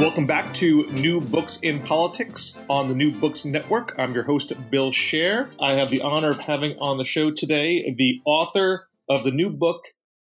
Welcome back to New Books in Politics on the New Books Network. I'm your host, Bill Scher. I have the honor of having on the show today the author of the new book,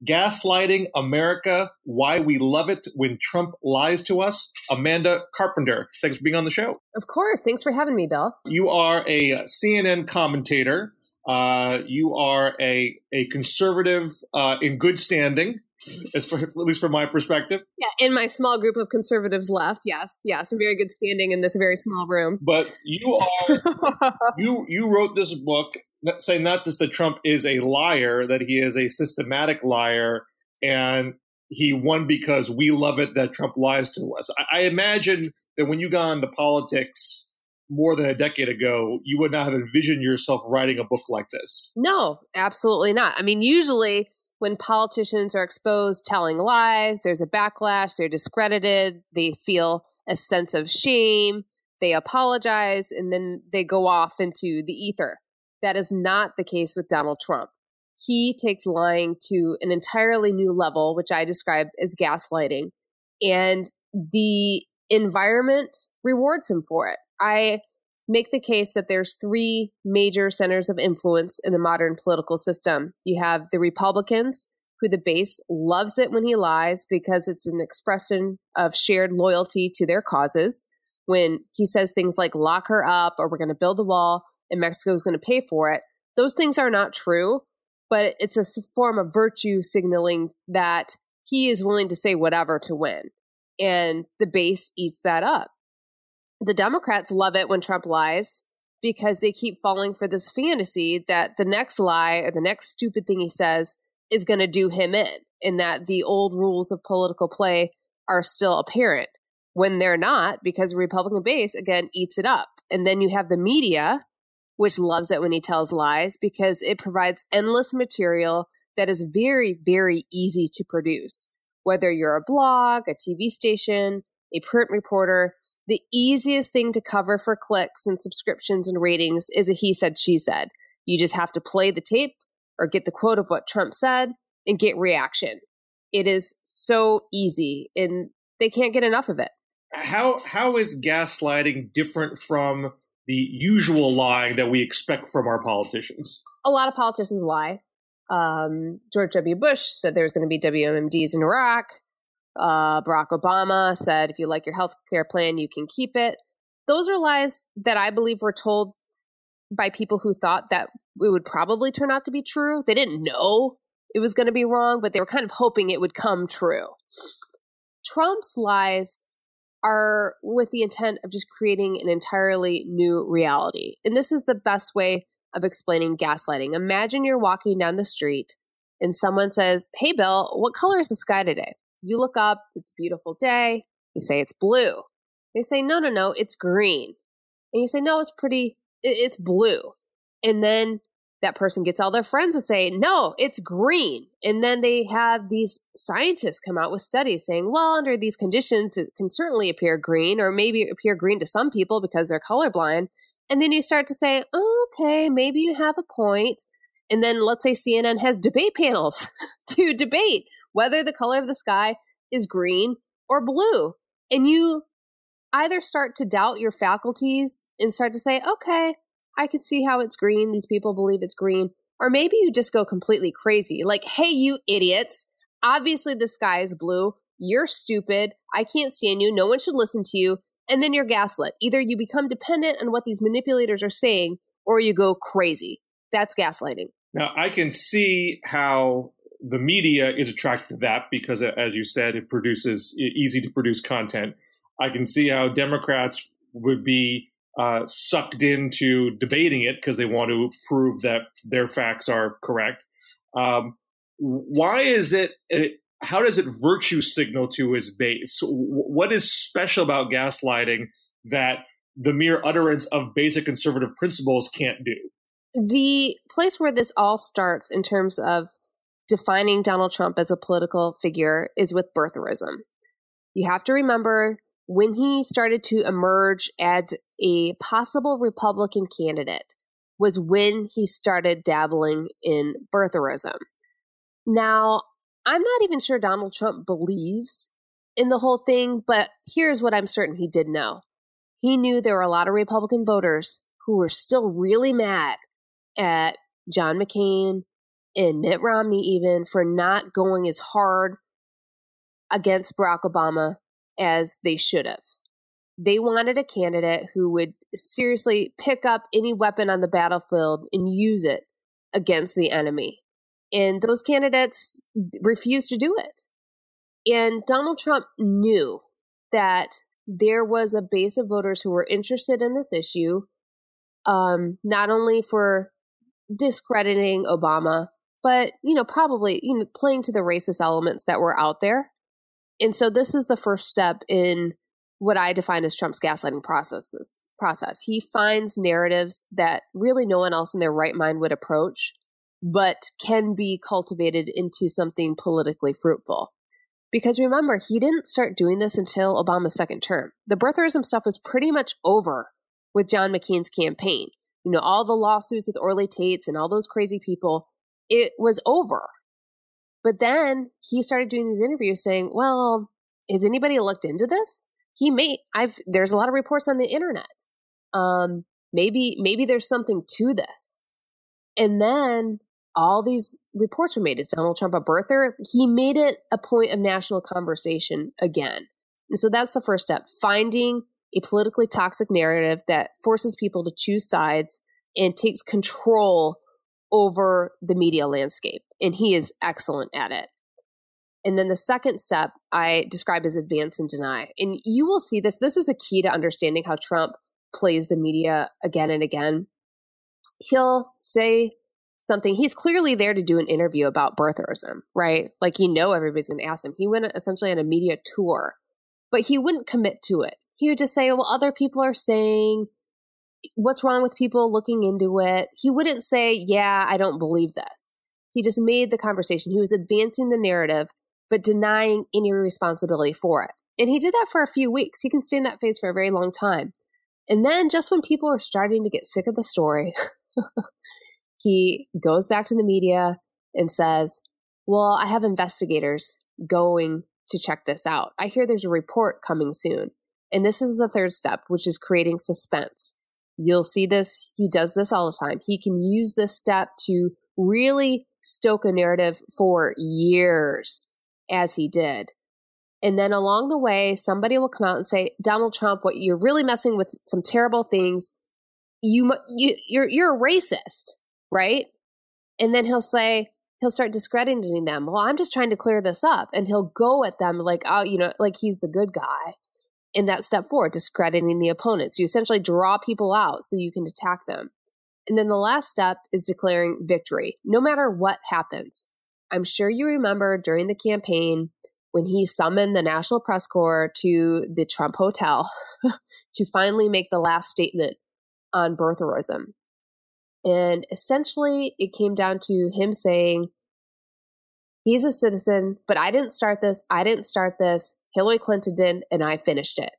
Gaslighting America Why We Love It When Trump Lies to Us, Amanda Carpenter. Thanks for being on the show. Of course. Thanks for having me, Bill. You are a CNN commentator. Uh, you are a, a conservative uh, in good standing as for, at least from my perspective. Yeah, in my small group of conservatives left, yes, yes, in very good standing in this very small room. But you are you you wrote this book saying not just that Trump is a liar, that he is a systematic liar, and he won because we love it that Trump lies to us. I, I imagine that when you got into politics more than a decade ago, you would not have envisioned yourself writing a book like this. No, absolutely not. I mean, usually when politicians are exposed telling lies, there's a backlash, they're discredited, they feel a sense of shame, they apologize, and then they go off into the ether. That is not the case with Donald Trump. He takes lying to an entirely new level, which I describe as gaslighting, and the environment rewards him for it. I make the case that there's three major centers of influence in the modern political system. You have the Republicans, who the base loves it when he lies because it's an expression of shared loyalty to their causes. When he says things like lock her up or we're going to build the wall and Mexico is going to pay for it, those things are not true, but it's a form of virtue signaling that he is willing to say whatever to win. And the base eats that up the Democrats love it when Trump lies because they keep falling for this fantasy that the next lie or the next stupid thing he says is going to do him in, and that the old rules of political play are still apparent when they're not because the Republican base, again, eats it up. And then you have the media, which loves it when he tells lies because it provides endless material that is very, very easy to produce. Whether you're a blog, a TV station, a print reporter, the easiest thing to cover for clicks and subscriptions and ratings is a he said, she said. You just have to play the tape or get the quote of what Trump said and get reaction. It is so easy and they can't get enough of it. How how is gaslighting different from the usual lying that we expect from our politicians? A lot of politicians lie. Um, George W. Bush said there was going to be WMDs in Iraq. Uh, Barack Obama said, if you like your health care plan, you can keep it. Those are lies that I believe were told by people who thought that it would probably turn out to be true. They didn't know it was going to be wrong, but they were kind of hoping it would come true. Trump's lies are with the intent of just creating an entirely new reality. And this is the best way of explaining gaslighting. Imagine you're walking down the street and someone says, Hey, Bill, what color is the sky today? You look up, it's a beautiful day. You say it's blue. They say, no, no, no, it's green. And you say, no, it's pretty, it's blue. And then that person gets all their friends to say, no, it's green. And then they have these scientists come out with studies saying, well, under these conditions, it can certainly appear green, or maybe appear green to some people because they're colorblind. And then you start to say, okay, maybe you have a point. And then let's say CNN has debate panels to debate whether the color of the sky is green or blue. And you either start to doubt your faculties and start to say, okay, I can see how it's green. These people believe it's green. Or maybe you just go completely crazy. Like, hey, you idiots. Obviously, the sky is blue. You're stupid. I can't stand you. No one should listen to you. And then you're gaslit. Either you become dependent on what these manipulators are saying or you go crazy. That's gaslighting. Now, I can see how the media is attracted to that because, as you said, it produces easy to produce content. I can see how Democrats would be uh, sucked into debating it because they want to prove that their facts are correct. Um, why is it, how does it virtue signal to his base? What is special about gaslighting that the mere utterance of basic conservative principles can't do? The place where this all starts in terms of defining Donald Trump as a political figure is with birtherism. You have to remember when he started to emerge as a possible Republican candidate was when he started dabbling in birtherism. Now, I'm not even sure Donald Trump believes in the whole thing, but here's what I'm certain he did know. He knew there were a lot of Republican voters who were still really mad at John McCain and Mitt Romney, even for not going as hard against Barack Obama as they should have. They wanted a candidate who would seriously pick up any weapon on the battlefield and use it against the enemy. And those candidates refused to do it. And Donald Trump knew that there was a base of voters who were interested in this issue, um, not only for discrediting Obama, but you know, probably you know, playing to the racist elements that were out there. And so this is the first step in what I define as Trump's gaslighting processes process. He finds narratives that really no one else in their right mind would approach, but can be cultivated into something politically fruitful. Because remember, he didn't start doing this until Obama's second term. The birtherism stuff was pretty much over with John McCain's campaign. You know, all the lawsuits with Orly Taitz and all those crazy people, it was over. But then he started doing these interviews saying, well, has anybody looked into this? He may, I've, there's a lot of reports on the internet. Um, maybe, maybe there's something to this. And then all these reports were made. Is Donald Trump a birther? He made it a point of national conversation again. And so that's the first step finding a politically toxic narrative that forces people to choose sides and takes control over the media landscape. And he is excellent at it. And then the second step I describe as advance and deny. And you will see this. This is the key to understanding how Trump plays the media again and again. He'll say something. He's clearly there to do an interview about birtherism, right? Like you know everybody's going to ask him. He went essentially on a media tour, but he wouldn't commit to it. He would just say, "Well, other people are saying." What's wrong with people looking into it? He wouldn't say, Yeah, I don't believe this. He just made the conversation. He was advancing the narrative, but denying any responsibility for it. And he did that for a few weeks. He can stay in that phase for a very long time. And then, just when people are starting to get sick of the story, he goes back to the media and says, Well, I have investigators going to check this out. I hear there's a report coming soon. And this is the third step, which is creating suspense. You'll see this. He does this all the time. He can use this step to really stoke a narrative for years, as he did. And then along the way, somebody will come out and say, Donald Trump, what you're really messing with some terrible things. You, you, you're, you're a racist right? And then he'll say, he'll start discrediting them. Well, I'm just trying to clear this up. And he'll go at them like, oh, you know, like he's the good guy. In that step four, discrediting the opponents. You essentially draw people out so you can attack them. And then the last step is declaring victory, no matter what happens. I'm sure you remember during the campaign when he summoned the National Press Corps to the Trump Hotel to finally make the last statement on birtherism. And essentially, it came down to him saying, He's a citizen, but I didn't start this. I didn't start this. Hillary Clinton did, and I finished it.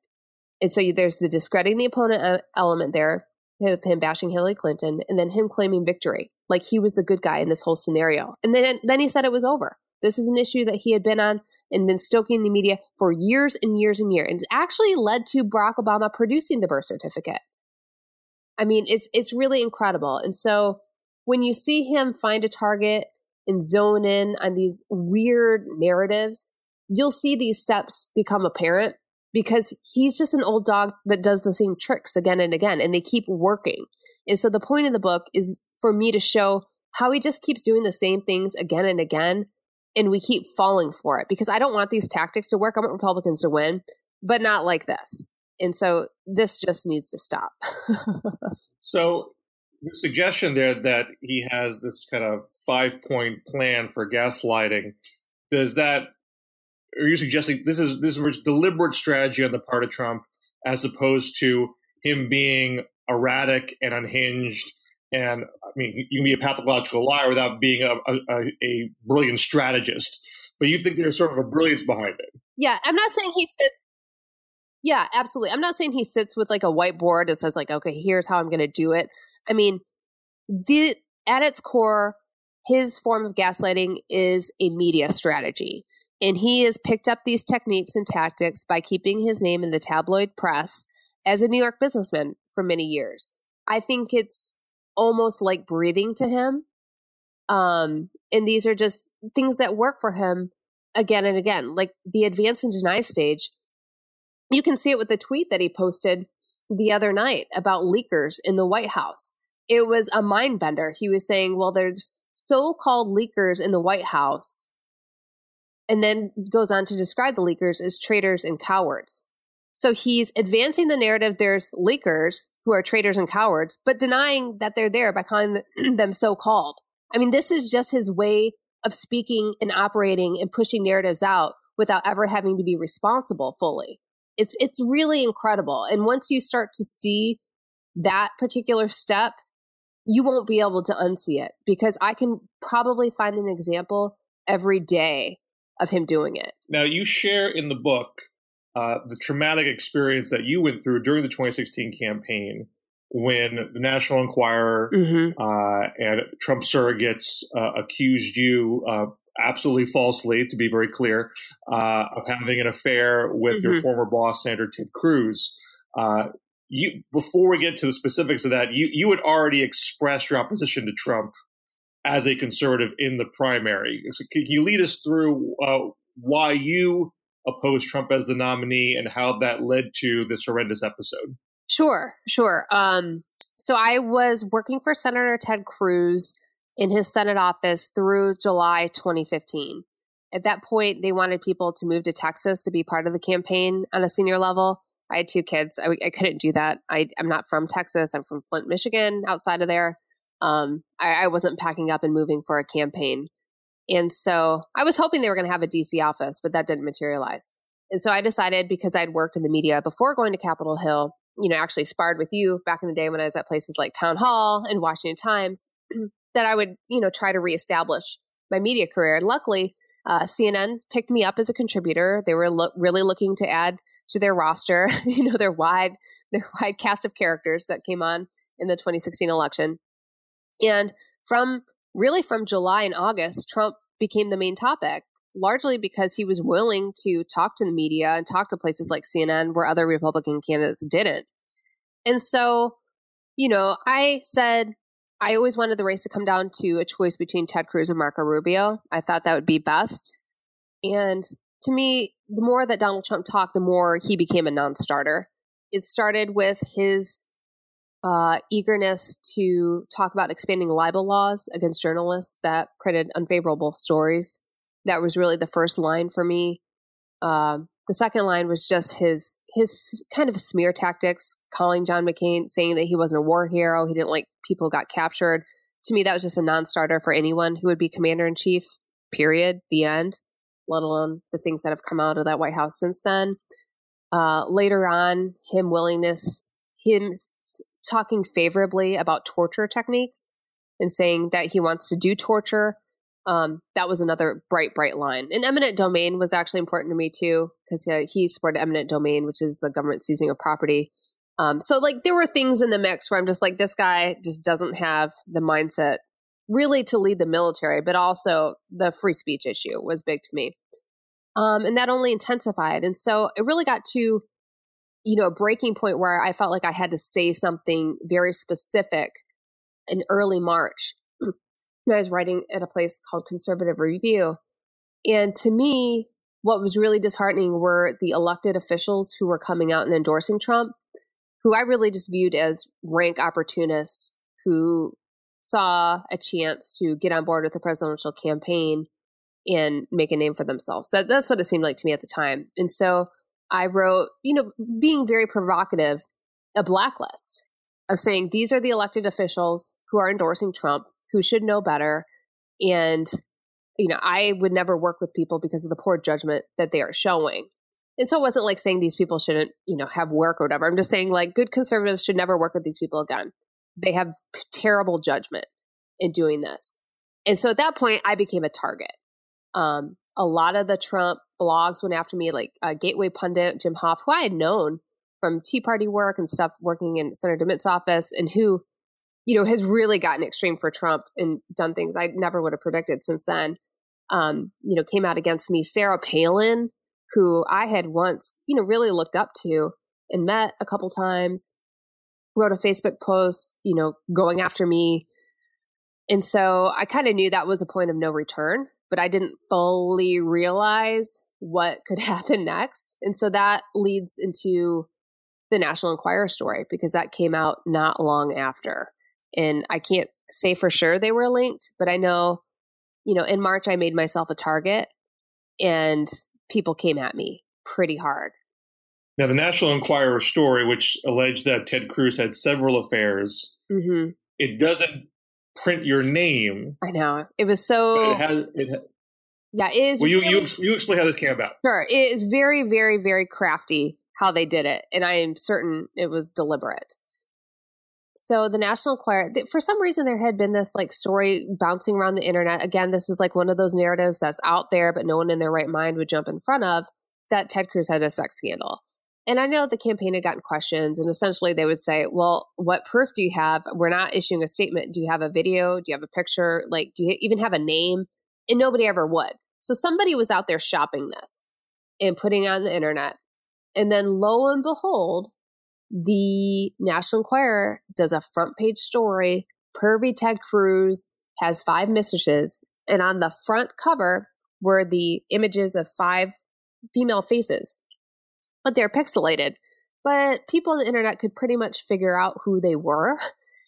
And so there's the discrediting the opponent uh, element there with him bashing Hillary Clinton and then him claiming victory, like he was the good guy in this whole scenario. And then, then he said it was over. This is an issue that he had been on and been stoking the media for years and years and years. And it actually led to Barack Obama producing the birth certificate. I mean, it's it's really incredible. And so when you see him find a target and zone in on these weird narratives, you'll see these steps become apparent because he's just an old dog that does the same tricks again and again and they keep working. And so the point of the book is for me to show how he just keeps doing the same things again and again and we keep falling for it because I don't want these tactics to work. I want Republicans to win, but not like this. And so this just needs to stop. so the suggestion there that he has this kind of five point plan for gaslighting, does that are you suggesting this is this is deliberate strategy on the part of Trump as opposed to him being erratic and unhinged? And I mean, you can be a pathological liar without being a, a, a brilliant strategist. But you think there's sort of a brilliance behind it. Yeah, I'm not saying he sits. Yeah, absolutely. I'm not saying he sits with like a whiteboard and says like, okay, here's how I'm going to do it. I mean, the at its core, his form of gaslighting is a media strategy. And he has picked up these techniques and tactics by keeping his name in the tabloid press as a New York businessman for many years. I think it's almost like breathing to him. Um, and these are just things that work for him again and again. Like the advance and deny stage, you can see it with the tweet that he posted the other night about leakers in the White House. It was a mind bender. He was saying, well, there's so called leakers in the White House, and then goes on to describe the leakers as traitors and cowards. So he's advancing the narrative there's leakers who are traitors and cowards, but denying that they're there by calling them so called. I mean, this is just his way of speaking and operating and pushing narratives out without ever having to be responsible fully. It's it's really incredible. And once you start to see that particular step, you won't be able to unsee it because I can probably find an example every day of him doing it. Now, you share in the book uh, the traumatic experience that you went through during the 2016 campaign when the National Enquirer mm-hmm. uh, and Trump surrogates uh, accused you absolutely falsely, to be very clear, uh, of having an affair with mm-hmm. your former boss, Senator Ted Cruz. You before we get to the specifics of that, you you had already expressed your opposition to Trump as a conservative in the primary. So can you lead us through uh, why you opposed Trump as the nominee and how that led to this horrendous episode? Sure, sure. Um, so I was working for Senator Ted Cruz in his Senate office through July 2015. At that point, they wanted people to move to Texas to be part of the campaign on a senior level. I had two kids. I, I couldn't do that. I, am not from Texas. I'm from Flint, Michigan, outside of there. Um, I, I wasn't packing up and moving for a campaign. And so I was hoping they were going to have a DC office, but that didn't materialize. And so I decided because I'd worked in the media before going to Capitol Hill, you know, actually sparred with you back in the day when I was at places like Townhall and Washington Times, that I would, you know, try to reestablish my media career. And luckily, uh, CNN picked me up as a contributor. They were lo- really looking to add to their roster, you know, their wide, their wide cast of characters that came on in the 2016 election. And from really from July and August, Trump became the main topic, largely because he was willing to talk to the media and talk to places like CNN where other Republican candidates didn't. And so, you know, I said, I always wanted the race to come down to a choice between Ted Cruz and Marco Rubio. I thought that would be best. And to me, the more that Donald Trump talked, the more he became a non starter. It started with his uh, eagerness to talk about expanding libel laws against journalists that printed unfavorable stories. That was really the first line for me. Um, the second line was just his his kind of smear tactics, calling John McCain, saying that he wasn't a war hero, he didn't like people got captured. To me, that was just a non-starter for anyone who would be commander in chief. Period. The end. Let alone the things that have come out of that White House since then. Uh, later on, him willingness, him talking favorably about torture techniques and saying that he wants to do torture. Um, that was another bright, bright line. And eminent domain was actually important to me too, because uh, he supported eminent domain, which is the government seizing of property. Um, so, like, there were things in the mix where I'm just like, this guy just doesn't have the mindset really to lead the military, but also the free speech issue was big to me. Um, and that only intensified. And so it really got to you know, a breaking point where I felt like I had to say something very specific in early March. I was writing at a place called Conservative Review. And to me, what was really disheartening were the elected officials who were coming out and endorsing Trump, who I really just viewed as rank opportunists who saw a chance to get on board with the presidential campaign and make a name for themselves. That, that's what it seemed like to me at the time. And so I wrote, you know, being very provocative, a blacklist of saying these are the elected officials who are endorsing Trump, who should know better. And you know, I would never work with people because of the poor judgment that they are showing. And so it wasn't like saying these people shouldn't, you know, have work or whatever. I'm just saying like good conservatives should never work with these people again. They have terrible judgment in doing this. And so at that point, I became a target. Um, a lot of the Trump blogs went after me, like uh, Gateway Pundit, Jim Hoft, who I had known from Tea Party work and stuff, working in Senator DeMint's office, and who, you know, has really gotten extreme for Trump and done things I never would have predicted since then. Um, you know, came out against me. Sarah Palin, who I had once, you know, really looked up to and met a couple times, wrote a Facebook post, you know, going after me. And so I kind of knew that was a point of no return but I didn't fully realize what could happen next. And so that leads into the National Enquirer story because that came out not long after. And I can't say for sure they were linked, but I know, you know, in March I made myself a target and people came at me pretty hard. Now, the National Enquirer story, which alleged that Ted Cruz had several affairs, mm-hmm. it doesn't print your name. I know it was so. It has, it yeah, it is. Well, you, really, you you explain how this came about. Sure, it is very, very, very crafty how they did it, and I am certain it was deliberate. So the National Enquirer, for some reason, there had been this like story bouncing around the internet. Again, this is like one of those narratives that's out there, but no one in their right mind would jump in front of. That Ted Cruz had a sex scandal. And I know the campaign had gotten questions, and essentially they would say, Well, what proof do you have? We're not issuing a statement. Do you have a video? Do you have a picture? Like, do you even have a name? And nobody ever would. So somebody was out there shopping this and putting on the internet. And then lo and behold, the National Enquirer does a front page story. Pervy Ted Cruz has five mistresses. And on the front cover were the images of five female faces but they're pixelated. But people on the internet could pretty much figure out who they were.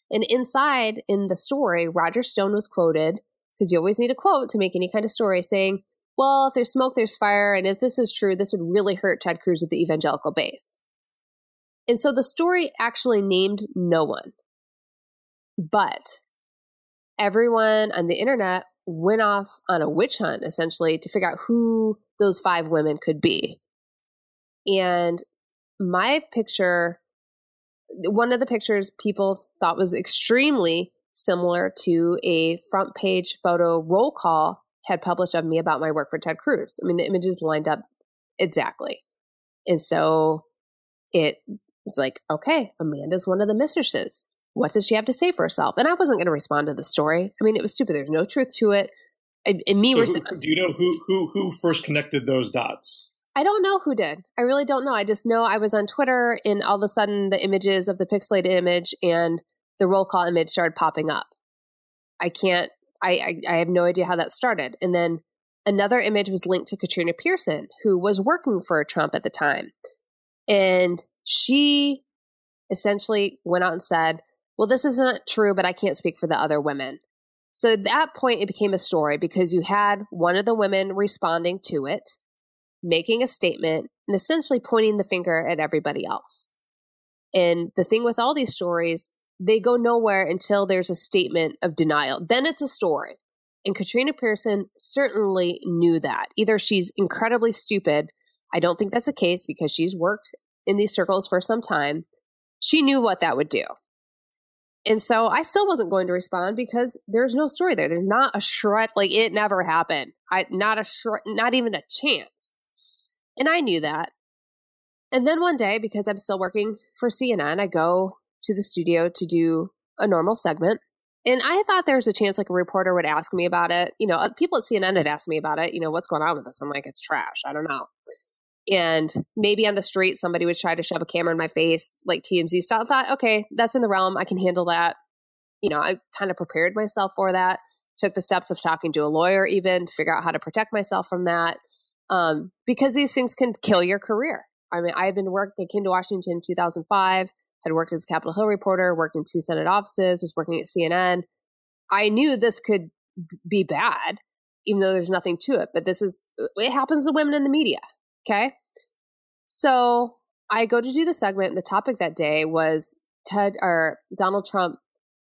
And inside in the story, Roger Stone was quoted, because you always need a quote to make any kind of story, saying, Well, if there's smoke, there's fire. And if this is true, this would really hurt Ted Cruz at the evangelical base. And so the story actually named no one. But everyone on the internet went off on a witch hunt, essentially, to figure out who those five women could be. And my picture, one of the pictures people thought was extremely similar to a front page photo roll call had published of me about my work for Ted Cruz. I mean, the images lined up exactly. And so it was like, okay, Amanda's one of the mistresses. What does she have to say for herself? And I wasn't going to respond to the story. I mean, it was stupid. There's no truth to it. And, and me, so who, do you know who who who first connected those dots? I don't know who did. I really don't know. I just know I was on Twitter and all of a sudden the images of the pixelated image and the roll call image started popping up. I can't, I, I, I have no idea how that started. And then another image was linked to Katrina Pearson, who was working for Trump at the time. And she essentially went out and said, Well, this isn't true, but I can't speak for the other women. So at that point, it became a story because you had one of the women responding to it making a statement and essentially pointing the finger at everybody else. And the thing with all these stories, they go nowhere until there's a statement of denial. Then it's a story. And Katrina Pearson certainly knew that. Either she's incredibly stupid. I don't think that's the case because she's worked in these circles for some time. She knew what that would do. And so I still wasn't going to respond because there's no story there. There's not a shred, like it never happened. I not a shred, not even a chance. And I knew that. And then one day, because I'm still working for CNN, I go to the studio to do a normal segment. And I thought there was a chance like a reporter would ask me about it. You know, uh, people at CNN had asked me about it. You know, what's going on with this? I'm like, it's trash. I don't know. And maybe on the street, somebody would try to shove a camera in my face, like TMZ style. I thought, okay, that's in the realm. I can handle that. You know, I kind of prepared myself for that. Took the steps of talking to a lawyer, even to figure out how to protect myself from that um, because these things can kill your career. I mean, I've been working, I came to Washington in 2005, had worked as a Capitol Hill reporter, worked in two Senate offices, was working at CNN. I knew this could be bad, even though there's nothing to it. But this is, it happens to women in the media. Okay. So I go to do the segment. The topic that day was Ted or Donald Trump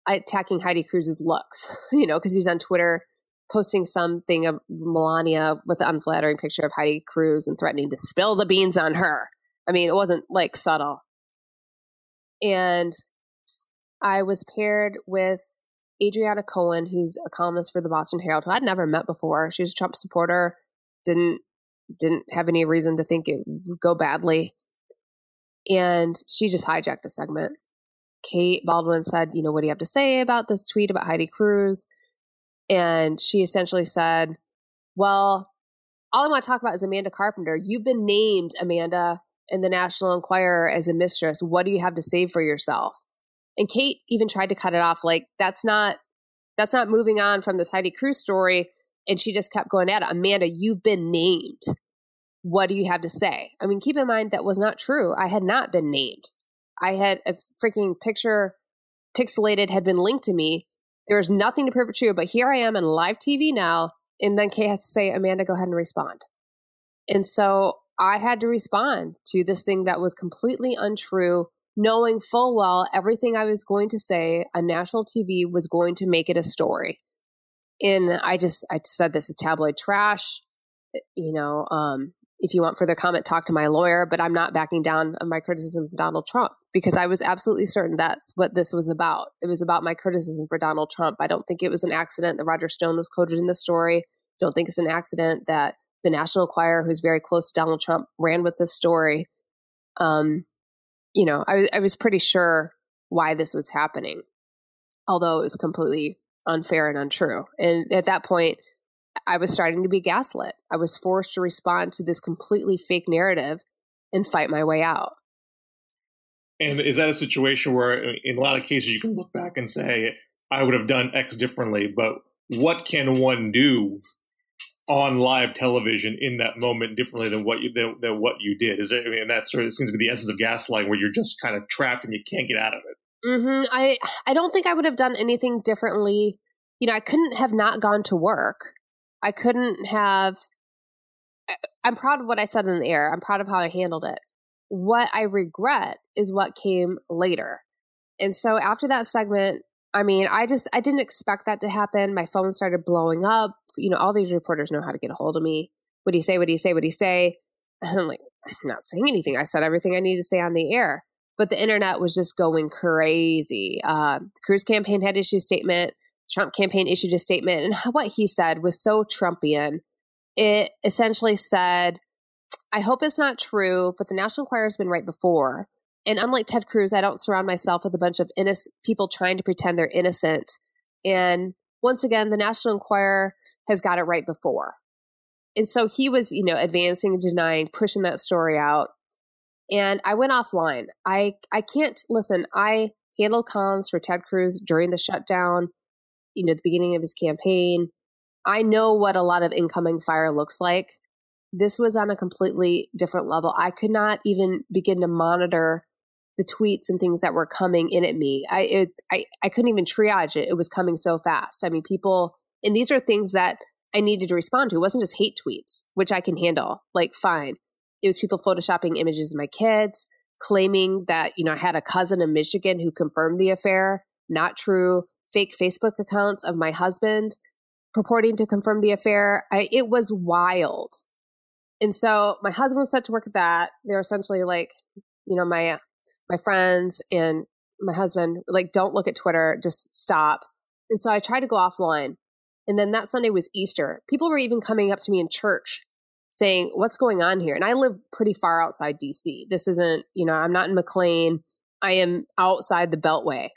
attacking Heidi Cruz's looks, you know, because he's on Twitter posting something of Melania with an unflattering picture of Heidi Cruz and threatening to spill the beans on her. I mean, it wasn't like subtle. And I was paired with Adriana Cohen, who's a columnist for the Boston Herald, who I'd never met before. She was a Trump supporter, didn't didn't have any reason to think it would go badly. And she just hijacked the segment. Kate Bolduan said, You know, what do you have to say about this tweet about Heidi Cruz? And she essentially said, Well, all I want to talk about is Amanda Carpenter. You've been named, Amanda, in the National Enquirer as a mistress. What do you have to say for yourself? And Kate even tried to cut it off like that's not that's not moving on from this Heidi Cruz story. And she just kept going at it. Amanda, you've been named. What do you have to say? I mean, keep in mind that was not true. I had not been named. I had a freaking picture pixelated had been linked to me. There was nothing to prove it true, but here I am in live TV now. And then Kate has to say, Amanda, go ahead and respond. And so I had to respond to this thing that was completely untrue, knowing full well everything I was going to say on national TV was going to make it a story. And I just, I said, this is tabloid trash. You know, um, if you want further comment, talk to my lawyer, but I'm not backing down on my criticism of Donald Trump because I was absolutely certain that's what this was about. It was about my criticism for Donald Trump. I don't think it was an accident that Roger Stone was quoted in the story. Don't think it's an accident that the National Enquirer, who's very close to Donald Trump, ran with this story. Um, you know, I, I was pretty sure why this was happening, although it was completely unfair and untrue. And at that point, I was starting to be gaslit. I was forced to respond to this completely fake narrative and fight my way out. And is that a situation where, in a lot of cases, you can look back and say, I would have done X differently, but what can one do on live television in that moment differently than what you than, than what you did? Is it? I mean, that sort of seems to be the essence of gaslighting, where you're just kind of trapped and you can't get out of it. Mm-hmm. I I don't think I would have done anything differently. You know, I couldn't have not gone to work. I couldn't have. I'm proud of what I said in the air. I'm proud of how I handled it. What I regret is what came later. And so after that segment, I mean, I just I didn't expect that to happen. My phone started blowing up. You know, all these reporters know how to get a hold of me. What do you say? What do you say? What do you say? I'm like, I'm not saying anything. I said everything I need to say on the air. But the internet was just going crazy. Uh, the Cruz campaign had issued a statement. Trump campaign issued a statement, and what he said was so Trumpian. It essentially said, I hope it's not true, but the National Enquirer has been right before. And unlike Ted Cruz, I don't surround myself with a bunch of innocent people trying to pretend they're innocent. And once again, the National Enquirer has got it right before. And so he was, you know, advancing and denying, pushing that story out. And I went offline. I I can't listen, I handled comms for Ted Cruz during the shutdown you know, the beginning of his campaign. I know what a lot of incoming fire looks like. This was on a completely different level. I could not even begin to monitor the tweets and things that were coming in at me. I it, I I couldn't even triage it. It was coming so fast. I mean, people and these are things that I needed to respond to. It wasn't just hate tweets, which I can handle. Like fine. It was people photoshopping images of my kids, claiming that, you know, I had a cousin in Michigan who confirmed the affair. Not true fake Facebook accounts of my husband purporting to confirm the affair. I, it was wild. And so my husband was set to work at that. They're essentially like, you know, my my friends and my husband like, don't look at Twitter, just stop. And so I tried to go offline. And then that Sunday was Easter. People were even coming up to me in church saying, What's going on here? And I live pretty far outside DC. This isn't, you know, I'm not in McLean. I am outside the Beltway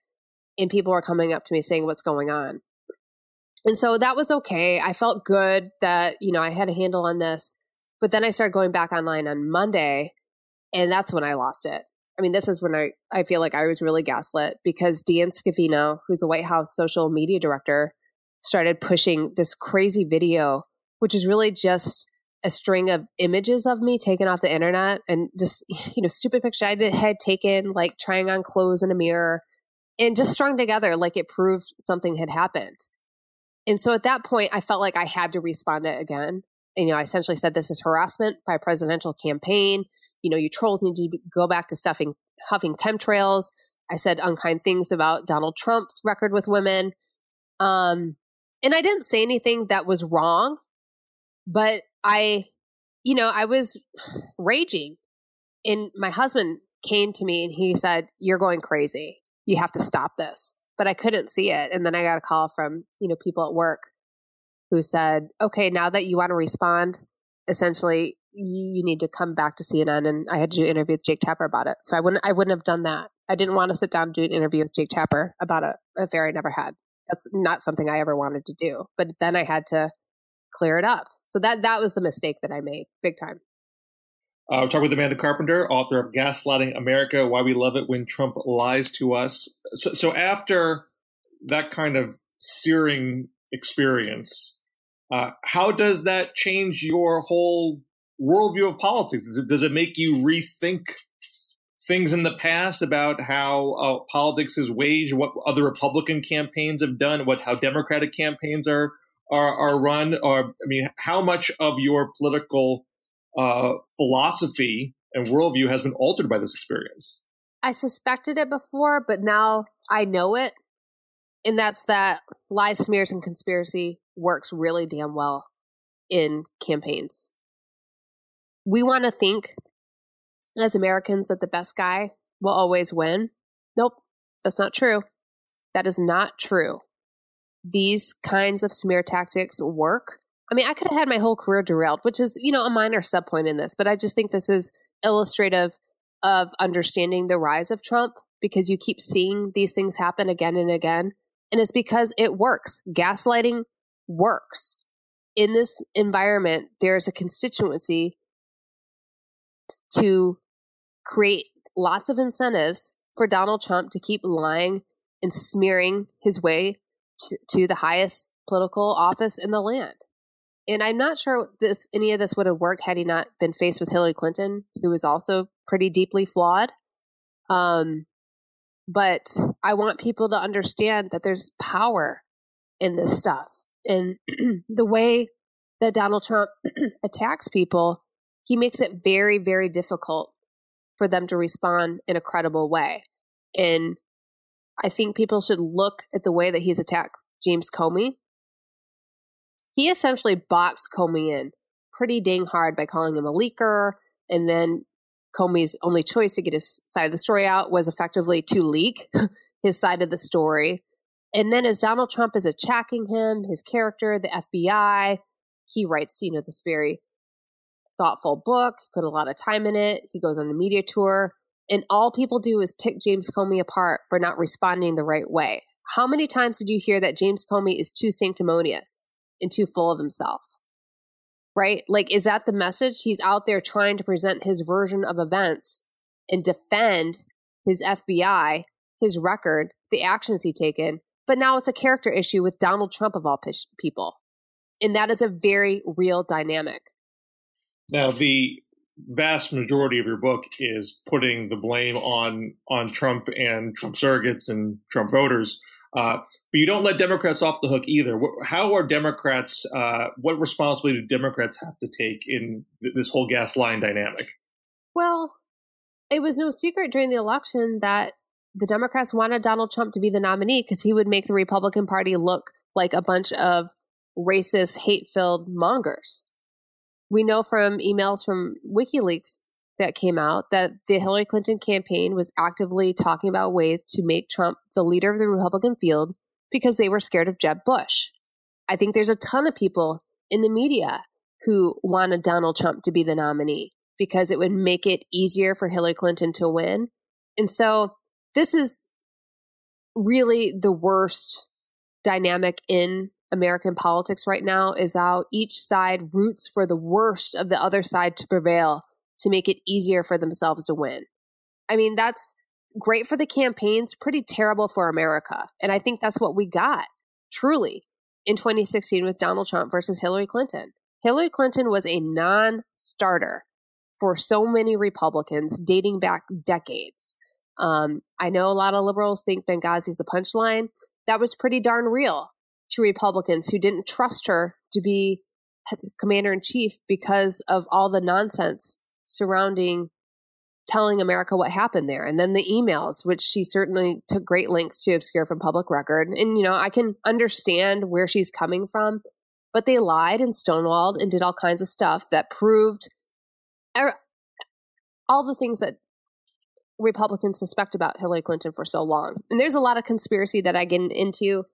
and people are coming up to me saying what's going on. And so that was okay. I felt good that, you know, I had a handle on this. But then I started going back online on Monday, and that's when I lost it. I mean, this is when I, I feel like I was really gaslit because Dean Scavino, who's a White House social media director, started pushing this crazy video, which is really just a string of images of me taken off the internet and just, you know, stupid picture I did, had taken, like trying on clothes in a mirror, and just strung together like it proved something had happened. And so at that point, I felt like I had to respond to it again. And, you know, I essentially said this is harassment by a presidential campaign. You know, you trolls need to go back to stuffing, huffing chemtrails. I said unkind things about Donald Trump's record with women. Um, and I didn't say anything that was wrong, but I, you know, I was raging. And my husband came to me and he said, You're going crazy. You have to stop this. But I couldn't see it. And then I got a call from, you know, people at work who said, Okay, now that you want to respond, essentially you, need to come back to CNN. And I had to do an interview with Jake Tapper about it. So I wouldn't I wouldn't have done that. I didn't want to sit down and do an interview with Jake Tapper about a affair I never had. That's not something I ever wanted to do. But then I had to clear it up. So that that was the mistake that I made, big time. Uh, we're talking with Amanda Carpenter, author of Gaslighting America Why We Love It When Trump Lies to Us. So, so after that kind of searing experience, uh, how does that change your whole worldview of politics? Does it, does it make you rethink things in the past about how uh, politics is waged, what other Republican campaigns have done, what how Democratic campaigns are are, are run? Or I mean, how much of your political uh, philosophy and worldview has been altered by this experience. I suspected it before, but now I know it. And that's that lies, smears, and conspiracy works really damn well in campaigns. We want to think as Americans that the best guy will always win. Nope, that's not true. That is not true. These kinds of smear tactics work I mean, I could have had my whole career derailed, which is, you know, a minor subpoint in this, but I just think this is illustrative of understanding the rise of Trump because you keep seeing these things happen again and again. And it's because it works. Gaslighting works. In this environment, there's a constituency to create lots of incentives for Donald Trump to keep lying and smearing his way to, the highest political office in the land. And I'm not sure this any of this would have worked had he not been faced with Hillary Clinton, who was also pretty deeply flawed. Um, but I want people to understand that there's power in this stuff. And the way that Donald Trump attacks people, he makes it very, very difficult for them to respond in a credible way. And I think people should look at the way that he's attacked James Comey he essentially boxed Comey in pretty dang hard by calling him a leaker. And then Comey's only choice to get his side of the story out was effectively to leak his side of the story. And then as Donald Trump is attacking him, his character, the FBI, he writes, you know, this very thoughtful book, put a lot of time in it. He goes on a media tour. And all people do is pick James Comey apart for not responding the right way. How many times did you hear that James Comey is too sanctimonious? and too full of himself. Right? Like, is that the message? He's out there trying to present his version of events and defend his FBI, his record, the actions he taken. But now it's a character issue with Donald Trump of all people. And that is a very real dynamic. Now, the vast majority of your book is putting the blame on on Trump and Trump surrogates and Trump voters. Uh, but you don't let Democrats off the hook either. How are Democrats? Uh, what responsibility do Democrats have to take in this whole gas line dynamic? Well, it was no secret during the election that the Democrats wanted Donald Trump to be the nominee because he would make the Republican Party look like a bunch of racist, hate filled mongers. We know from emails from WikiLeaks that came out that the Hillary Clinton campaign was actively talking about ways to make Trump the leader of the Republican field because they were scared of Jeb Bush. I think there's a ton of people in the media who wanted Donald Trump to be the nominee because it would make it easier for Hillary Clinton to win. And so this is really the worst dynamic in American politics right now is how each side roots for the worst of the other side to prevail to make it easier for themselves to win. I mean, that's great for the campaigns, pretty terrible for America. And I think that's what we got, truly, in 2016 with Donald Trump versus Hillary Clinton. Hillary Clinton was a non starter for so many Republicans dating back decades. Um, I know a lot of liberals think Benghazi's the punchline. That was pretty darn real to Republicans who didn't trust her to be commander in chief because of all the nonsense surrounding telling America what happened there. And then the emails, which she certainly took great lengths to obscure from public record. And, you know, I can understand where she's coming from, but they lied and stonewalled and did all kinds of stuff that proved er, all the things that Republicans suspect about Hillary Clinton for so long. And there's a lot of conspiracy that I get into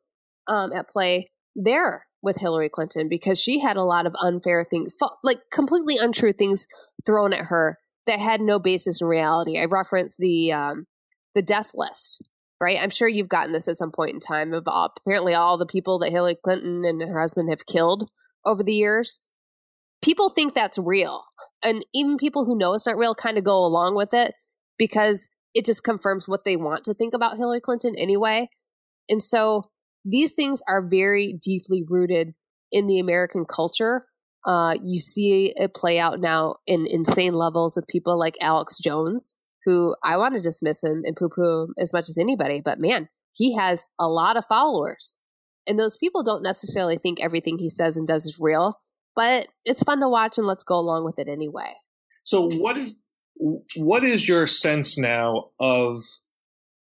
um, at play there with Hillary Clinton because she had a lot of unfair things, like completely untrue things thrown at her that had no basis in reality. I referenced the um, the death list, right? I'm sure you've gotten this at some point in time of all, apparently all the people that Hillary Clinton and her husband have killed over the years. People think that's real, and even people who know it's not real kind of go along with it because it just confirms what they want to think about Hillary Clinton anyway. And so these things are very deeply rooted in the American culture uh, you see it play out now in insane levels with people like Alex Jones, who I want to dismiss him and poo poo as much as anybody, but man, he has a lot of followers. And those people don't necessarily think everything he says and does is real, but it's fun to watch and let's go along with it anyway. So what is what is your sense now of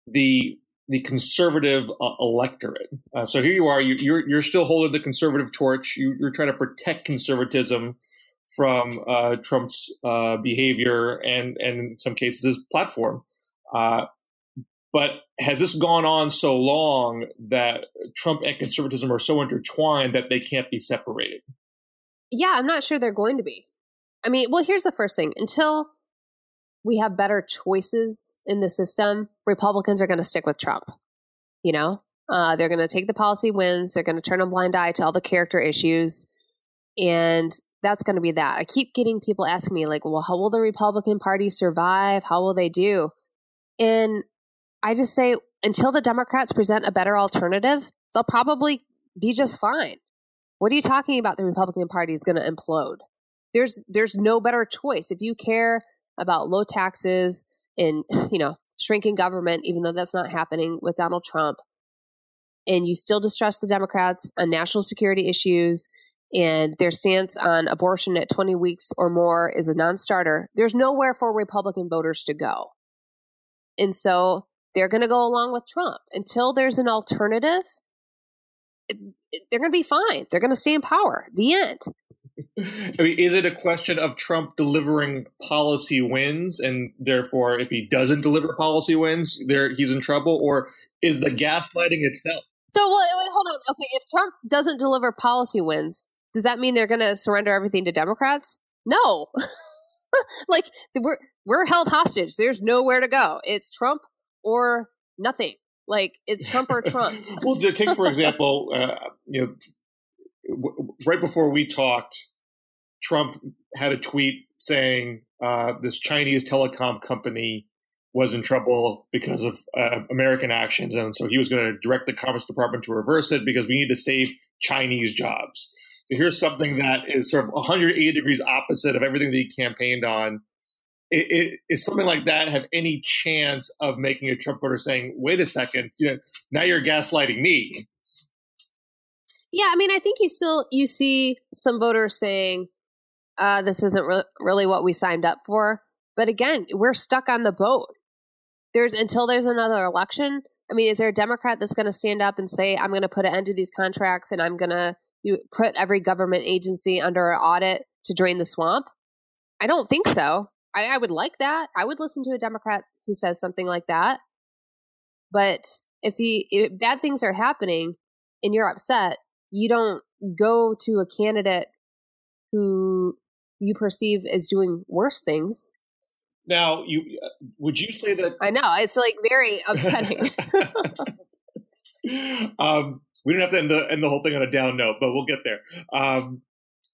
the the conservative uh, electorate. Uh, so here you are, you, are you're, you're still holding the conservative torch. You, are trying to protect conservatism from uh, Trump's uh, behavior and, and in some cases his platform. Uh, but has this gone on so long that Trump and conservatism are so intertwined that they can't be separated? Yeah, I'm not sure they're going to be. I mean, well, here's the first thing: until we have better choices in the system, Republicans are going to stick with Trump. You know, uh, they're going to take the policy wins. They're going to turn a blind eye to all the character issues. And that's going to be that. I keep getting people asking me, like, well, how will the Republican Party survive? How will they do? And I just say, until the Democrats present a better alternative, they'll probably be just fine. What are you talking about? The Republican Party is going to implode. There's there's no better choice. If you care about low taxes and, you know, shrinking government, even though that's not happening with Donald Trump. And you still distrust the Democrats on national security issues and their stance on abortion at 20 weeks or more is a non starter. There's nowhere for Republican voters to go. And so they're going to go along with Trump until there's an alternative. They're going to be fine. They're going to stay in power. The end. I mean, is it a question of Trump delivering policy wins, and therefore, if he doesn't deliver policy wins, there he's in trouble, or is the gaslighting itself? So, well, wait, hold on. Okay, if Trump doesn't deliver policy wins, does that mean they're going to surrender everything to Democrats? No. like we're we're held hostage. There's nowhere to go. It's Trump or nothing. Like it's Trump or Trump. well, to take for example, uh, you know, right before we talked, Trump had a tweet saying uh, this Chinese telecom company was in trouble because of uh, American actions, and so he was going to direct the Commerce Department to reverse it because we need to save Chinese jobs. So here's something that is sort of 180 degrees opposite of everything that he campaigned on. It, it, is something like that have any chance of making a Trump voter saying, "Wait a second, you know, now you're gaslighting me"? Yeah, I mean, I think you still you see some voters saying uh, this isn't re- really what we signed up for. But again, we're stuck on the boat. There's until there's another election. I mean, is there a Democrat that's going to stand up and say, "I'm going to put an end to these contracts and I'm going to put every government agency under an audit to drain the swamp"? I don't think so. I, I would like that. I would listen to a Democrat who says something like that. But if the if bad things are happening and you're upset, you don't go to a candidate who you perceive as doing worse things. Now, you would you say that? I know it's like very upsetting. um, we don't have to end the end the whole thing on a down note, but we'll get there. Um,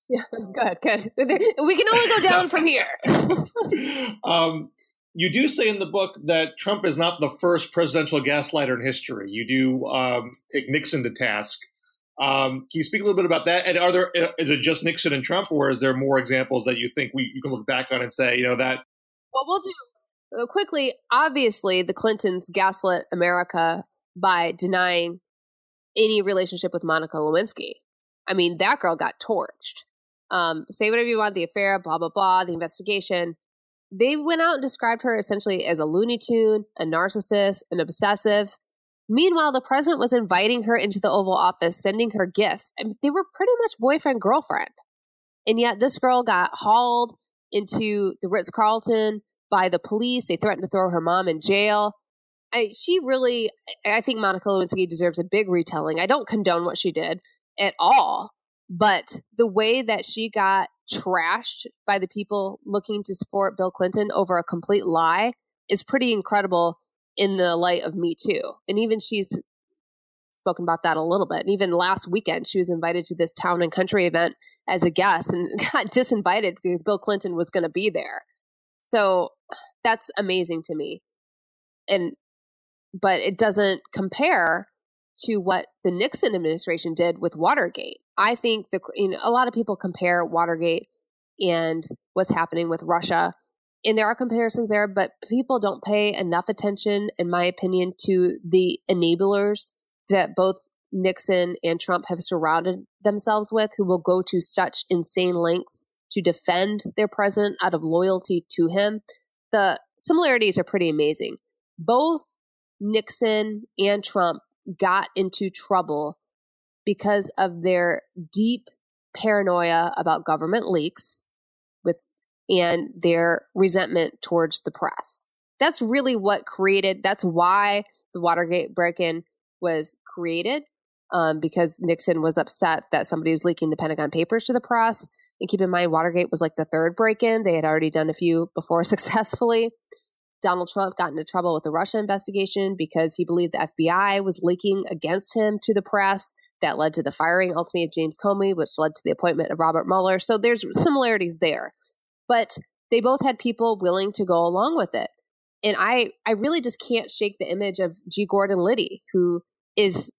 yeah, good, good. We can only go down from here. um, you do say in the book that Trump is not the first presidential gaslighter in history. You do um, take Nixon to task um, can you speak a little bit about that? And are there is it just Nixon and Trump, or is there more examples that you think we you can look back on and say, you know, that? Well, we'll do uh, quickly. Obviously, the Clintons gaslit America by denying any relationship with Monica Lewinsky. I mean, that girl got torched. Um, say whatever you want, the affair, blah blah blah, the investigation. they went out and described her essentially as a Looney Tune, a narcissist, an obsessive. Meanwhile, the president was inviting her into the Oval Office, sending her gifts. Mean, they were pretty much boyfriend girlfriend. And yet, this girl got hauled into the Ritz Carlton by the police. They threatened to throw her mom in jail. I, she really, I think Monica Lewinsky deserves a big retelling. I don't condone what she did at all, but the way that she got trashed by the people looking to support Bill Clinton over a complete lie is pretty incredible in the light of Me Too. And even she's spoken about that a little bit. And even last weekend, she was invited to this town and country event as a guest and got disinvited because Bill Clinton was going to be there. So that's amazing to me. And, but it doesn't compare to what the Nixon administration did with Watergate. I think the you know, a lot of people compare Watergate and what's happening with Russia. And there are comparisons there, but people don't pay enough attention, in my opinion, to the enablers that both Nixon and Trump have surrounded themselves with, who will go to such insane lengths to defend their president out of loyalty to him. The similarities are pretty amazing. Both Nixon and Trump got into trouble because of their deep paranoia about government leaks with and their resentment towards the press. That's really what created that's why the Watergate break-in was created um, because Nixon was upset that somebody was leaking the Pentagon Papers to the press. And keep in mind, Watergate was like the third break in. They had already done a few before successfully. Donald Trump got into trouble with the Russia investigation because he believed the FBI was leaking against him to the press. That led to the firing ultimately of James Comey, which led to the appointment of Robert Mueller. So there's similarities there. But they both had people willing to go along with it. And I, I really just can't shake the image of G. Gordon Liddy, who is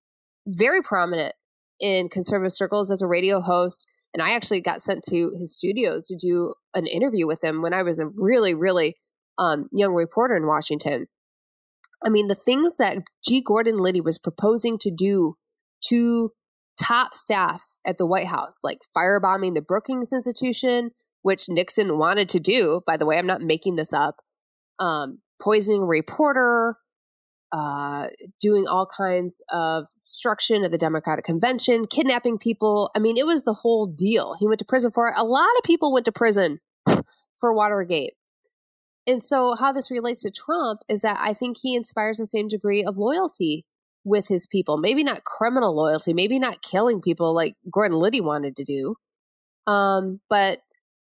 very prominent in conservative circles as a radio host. And I actually got sent to his studios to do an interview with him when I was a really, really um, young reporter in Washington. I mean, the things that G. Gordon Liddy was proposing to do to top staff at the White House, like firebombing the Brookings Institution, which Nixon wanted to do. By the way, I'm not making this up. Um, poisoning a reporter, uh, doing all kinds of destruction of the Democratic Convention, kidnapping people. I mean, it was the whole deal. He went to prison for it. A lot of people went to prison for Watergate. And so, how this relates to Trump is that I think he inspires the same degree of loyalty with his people. Maybe not criminal loyalty, maybe not killing people like Gordon Liddy wanted to do. Um, but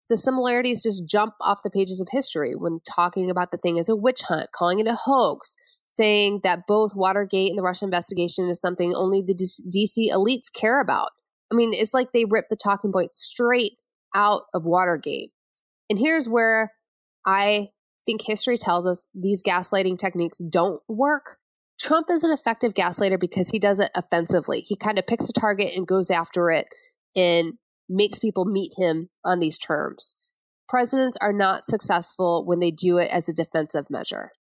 the similarities just jump off the pages of history when talking about the thing as a witch hunt, calling it a hoax, saying that both Watergate and the Russia investigation is something only the DC elites care about. I mean, it's like they ripped the talking point straight out of Watergate. And here's where I think history tells us these gaslighting techniques don't work. Trump is an effective gaslighter because he does it offensively. He kind of picks a target and goes after it and makes people meet him on these terms. Presidents are not successful when they do it as a defensive measure.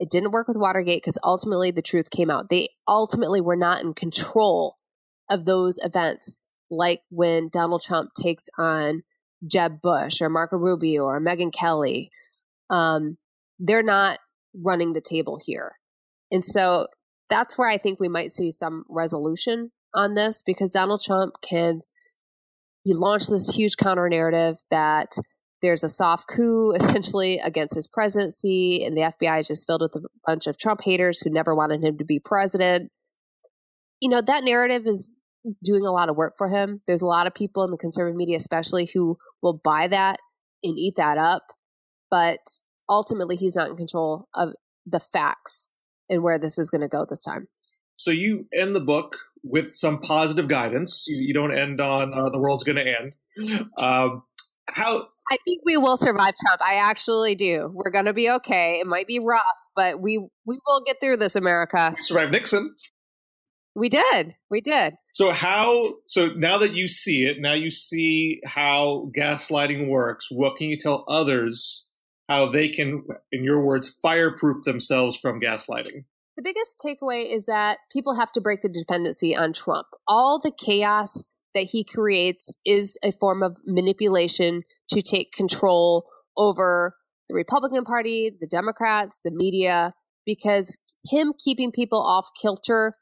It didn't work with Watergate because ultimately the truth came out. They ultimately were not in control of those events, like when Donald Trump takes on Jeb Bush or Marco Rubio or Megyn Kelly um, they're not running the table here. And so that's where I think we might see some resolution on this because Donald Trump can, he launched this huge counter narrative that there's a soft coup essentially against his presidency, and the FBI is just filled with a bunch of Trump haters who never wanted him to be president. You know, that narrative is doing a lot of work for him. There's a lot of people in the conservative media, especially, who will buy that and eat that up but ultimately he's not in control of the facts and where this is going to go this time. So you end the book with some positive guidance. You, you don't end on uh, the world's going to end. Um, how? I think we will survive Trump. I actually do. We're going to be okay. It might be rough, but we we will get through this, America. We survived Nixon. We did. We did. So how so now that you see it, now you see how gaslighting works, what can you tell others how they can, in your words, fireproof themselves from gaslighting. The biggest takeaway is that people have to break the dependency on Trump. All the chaos that he creates is a form of manipulation to take control over the Republican Party, the Democrats, the media, because him keeping people off kilter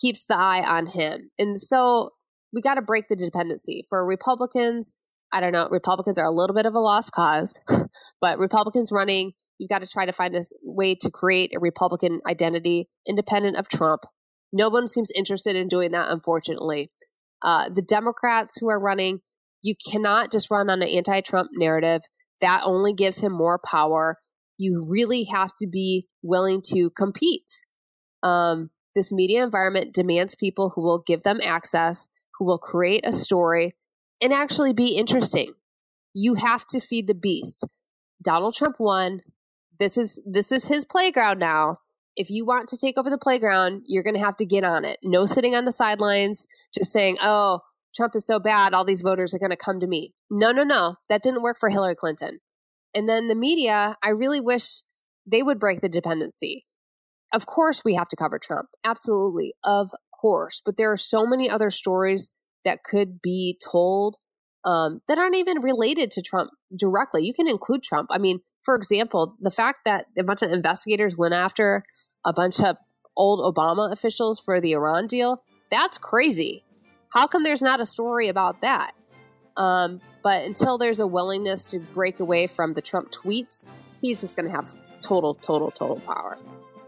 keeps the eye on him. And so we got to break the dependency. For Republicans, I don't know, Republicans are a little bit of a lost cause, but Republicans running, you've got to try to find a way to create a Republican identity independent of Trump. No one seems interested in doing that, unfortunately. Uh, the Democrats who are running, you cannot just run on an anti Trump narrative. That only gives him more power. You really have to be willing to compete. Um, this media environment demands people who will give them access, who will create a story and actually be interesting. You have to feed the beast. Donald Trump won. This is this is his playground now. If you want to take over the playground, you're going to have to get on it. No sitting on the sidelines just saying, "Oh, Trump is so bad, all these voters are going to come to me." No, no, no. That didn't work for Hillary Clinton. And then the media, I really wish they would break the dependency. Of course, we have to cover Trump. Absolutely. Of course. But there are so many other stories that could be told um, that aren't even related to Trump directly. You can include Trump. I mean, for example, the fact that a bunch of investigators went after a bunch of old Obama officials for the Iran deal, that's crazy. How come there's not a story about that? Um, but until there's a willingness to break away from the Trump tweets, he's just going to have total, total, total power.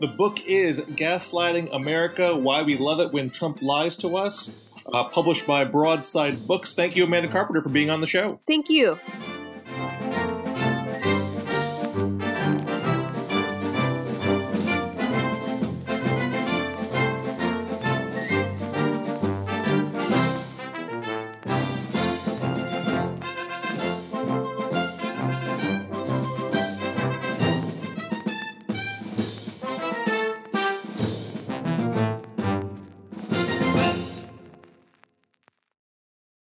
The book is Gaslighting America Why We Love It When Trump Lies to Us, uh, published by Broadside Books. Thank you, Amanda Carpenter, for being on the show. Thank you.